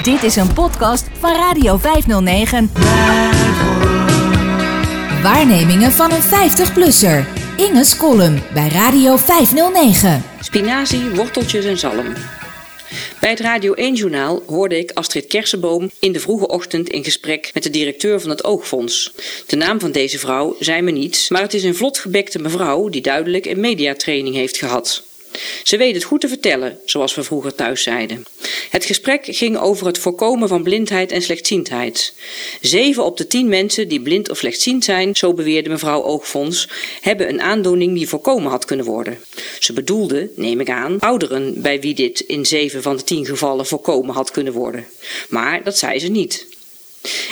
Dit is een podcast van Radio 509. Waarnemingen van een 50-plusser. Inge's column bij Radio 509. Spinazie, worteltjes en zalm. Bij het Radio 1-journaal hoorde ik Astrid Kersenboom in de vroege ochtend in gesprek met de directeur van het Oogfonds. De naam van deze vrouw zei me niets, maar het is een vlotgebekte mevrouw die duidelijk een mediatraining heeft gehad. Ze weet het goed te vertellen, zoals we vroeger thuis zeiden. Het gesprek ging over het voorkomen van blindheid en slechtziendheid. Zeven op de tien mensen die blind of slechtziend zijn, zo beweerde mevrouw Oogfonds, hebben een aandoening die voorkomen had kunnen worden. Ze bedoelde, neem ik aan, ouderen bij wie dit in zeven van de tien gevallen voorkomen had kunnen worden. Maar dat zei ze niet.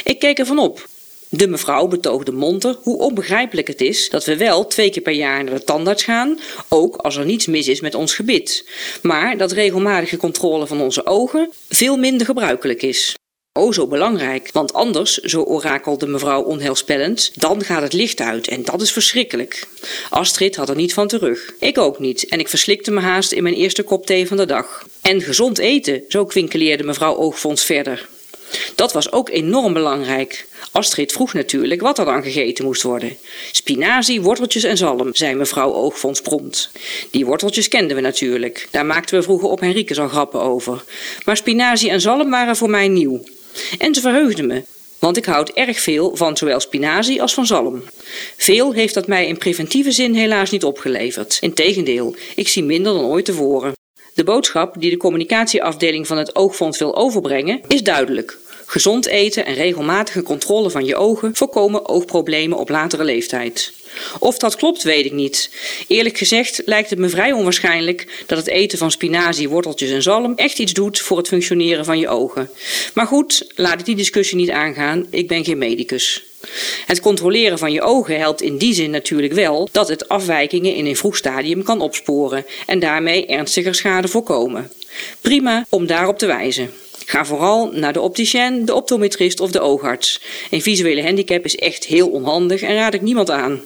Ik keek ervan op. De mevrouw betoogde monter hoe onbegrijpelijk het is dat we wel twee keer per jaar naar de tandarts gaan, ook als er niets mis is met ons gebit, maar dat regelmatige controle van onze ogen veel minder gebruikelijk is. O, zo belangrijk, want anders, zo orakelde mevrouw onheilspellend, dan gaat het licht uit en dat is verschrikkelijk. Astrid had er niet van terug. Ik ook niet en ik verslikte me haast in mijn eerste kop thee van de dag. En gezond eten, zo kwinkeleerde mevrouw Oogfonds verder. Dat was ook enorm belangrijk. Astrid vroeg natuurlijk wat er dan gegeten moest worden. Spinazie, worteltjes en zalm, zei mevrouw Oogfonds prompt. Die worteltjes kenden we natuurlijk. Daar maakten we vroeger op Henrikes al grappen over. Maar spinazie en zalm waren voor mij nieuw. En ze verheugden me, want ik houd erg veel van zowel spinazie als van zalm. Veel heeft dat mij in preventieve zin helaas niet opgeleverd. Integendeel, ik zie minder dan ooit tevoren. De boodschap die de communicatieafdeling van het Oogfonds wil overbrengen is duidelijk. Gezond eten en regelmatige controle van je ogen voorkomen oogproblemen op latere leeftijd. Of dat klopt, weet ik niet. Eerlijk gezegd lijkt het me vrij onwaarschijnlijk dat het eten van spinazie, worteltjes en zalm echt iets doet voor het functioneren van je ogen. Maar goed, laat ik die discussie niet aangaan, ik ben geen medicus. Het controleren van je ogen helpt in die zin natuurlijk wel dat het afwijkingen in een vroeg stadium kan opsporen en daarmee ernstiger schade voorkomen. Prima om daarop te wijzen. Ga vooral naar de opticien, de optometrist of de oogarts. Een visuele handicap is echt heel onhandig en raad ik niemand aan.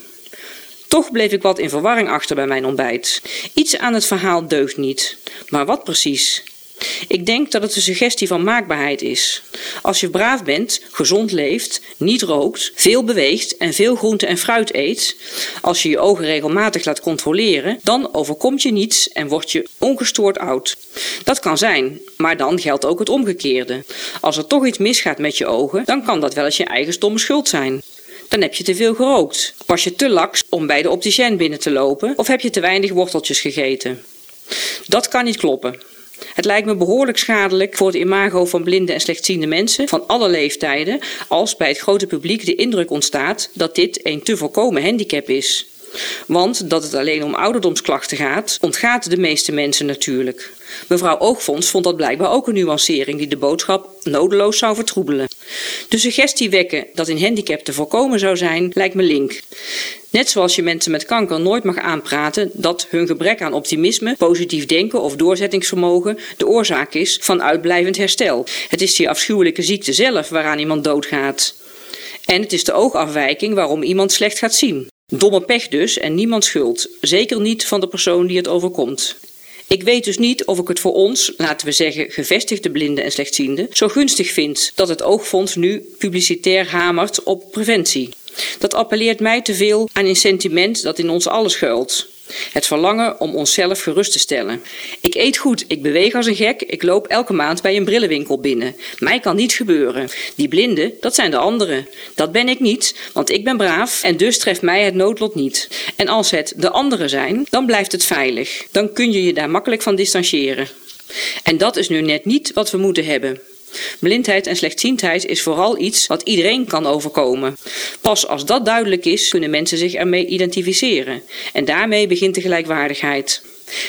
Toch bleef ik wat in verwarring achter bij mijn ontbijt. Iets aan het verhaal deugt niet. Maar wat precies? Ik denk dat het een suggestie van maakbaarheid is. Als je braaf bent, gezond leeft, niet rookt, veel beweegt en veel groente en fruit eet, als je je ogen regelmatig laat controleren, dan overkomt je niets en word je ongestoord oud. Dat kan zijn, maar dan geldt ook het omgekeerde. Als er toch iets misgaat met je ogen, dan kan dat wel eens je eigen stomme schuld zijn. Dan heb je te veel gerookt. Was je te laks om bij de opticien binnen te lopen of heb je te weinig worteltjes gegeten? Dat kan niet kloppen. Het lijkt me behoorlijk schadelijk voor het imago van blinde en slechtziende mensen van alle leeftijden als bij het grote publiek de indruk ontstaat dat dit een te voorkomen handicap is. Want dat het alleen om ouderdomsklachten gaat, ontgaat de meeste mensen natuurlijk. Mevrouw Oogfonds vond dat blijkbaar ook een nuancering die de boodschap nodeloos zou vertroebelen. De suggestie wekken dat een handicap te voorkomen zou zijn, lijkt me link. Net zoals je mensen met kanker nooit mag aanpraten dat hun gebrek aan optimisme, positief denken of doorzettingsvermogen de oorzaak is van uitblijvend herstel. Het is die afschuwelijke ziekte zelf waaraan iemand doodgaat. En het is de oogafwijking waarom iemand slecht gaat zien. Domme pech dus en niemand schuld. Zeker niet van de persoon die het overkomt. Ik weet dus niet of ik het voor ons, laten we zeggen gevestigde blinden en slechtzienden, zo gunstig vind dat het Oogfonds nu publicitair hamert op preventie. Dat appelleert mij te veel aan een sentiment dat in ons allen schuilt. Het verlangen om onszelf gerust te stellen. Ik eet goed, ik beweeg als een gek, ik loop elke maand bij een brillenwinkel binnen. Mij kan niet gebeuren. Die blinden, dat zijn de anderen. Dat ben ik niet, want ik ben braaf en dus treft mij het noodlot niet. En als het de anderen zijn, dan blijft het veilig. Dan kun je je daar makkelijk van distancieren. En dat is nu net niet wat we moeten hebben. Blindheid en slechtziendheid is vooral iets wat iedereen kan overkomen. Pas als dat duidelijk is, kunnen mensen zich ermee identificeren. En daarmee begint de gelijkwaardigheid.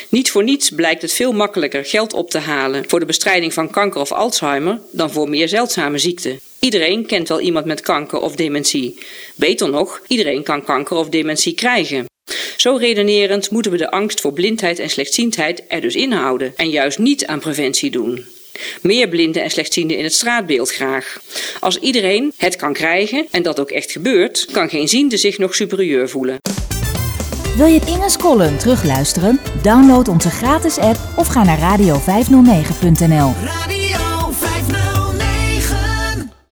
Niet voor niets blijkt het veel makkelijker geld op te halen voor de bestrijding van kanker of Alzheimer dan voor meer zeldzame ziekten. Iedereen kent wel iemand met kanker of dementie. Beter nog, iedereen kan kanker of dementie krijgen. Zo redenerend moeten we de angst voor blindheid en slechtziendheid er dus inhouden en juist niet aan preventie doen. Meer blinden en slechtzienden in het straatbeeld graag. Als iedereen het kan krijgen, en dat ook echt gebeurt, kan geen ziende zich nog superieur voelen. Wil je Inge's column terugluisteren? Download onze gratis app of ga naar radio509.nl.